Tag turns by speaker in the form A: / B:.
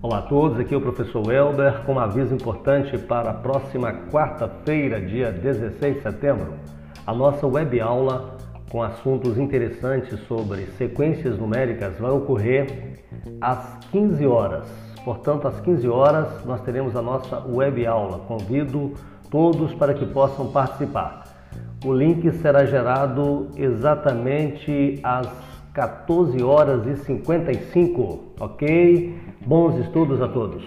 A: Olá a todos, aqui é o professor Elber com um aviso importante para a próxima quarta-feira, dia 16 de setembro. A nossa web aula com assuntos interessantes sobre sequências numéricas vai ocorrer às 15 horas. Portanto, às 15 horas nós teremos a nossa web aula. Convido todos para que possam participar. O link será gerado exatamente às 14 horas e 55, ok? Bons estudos a todos!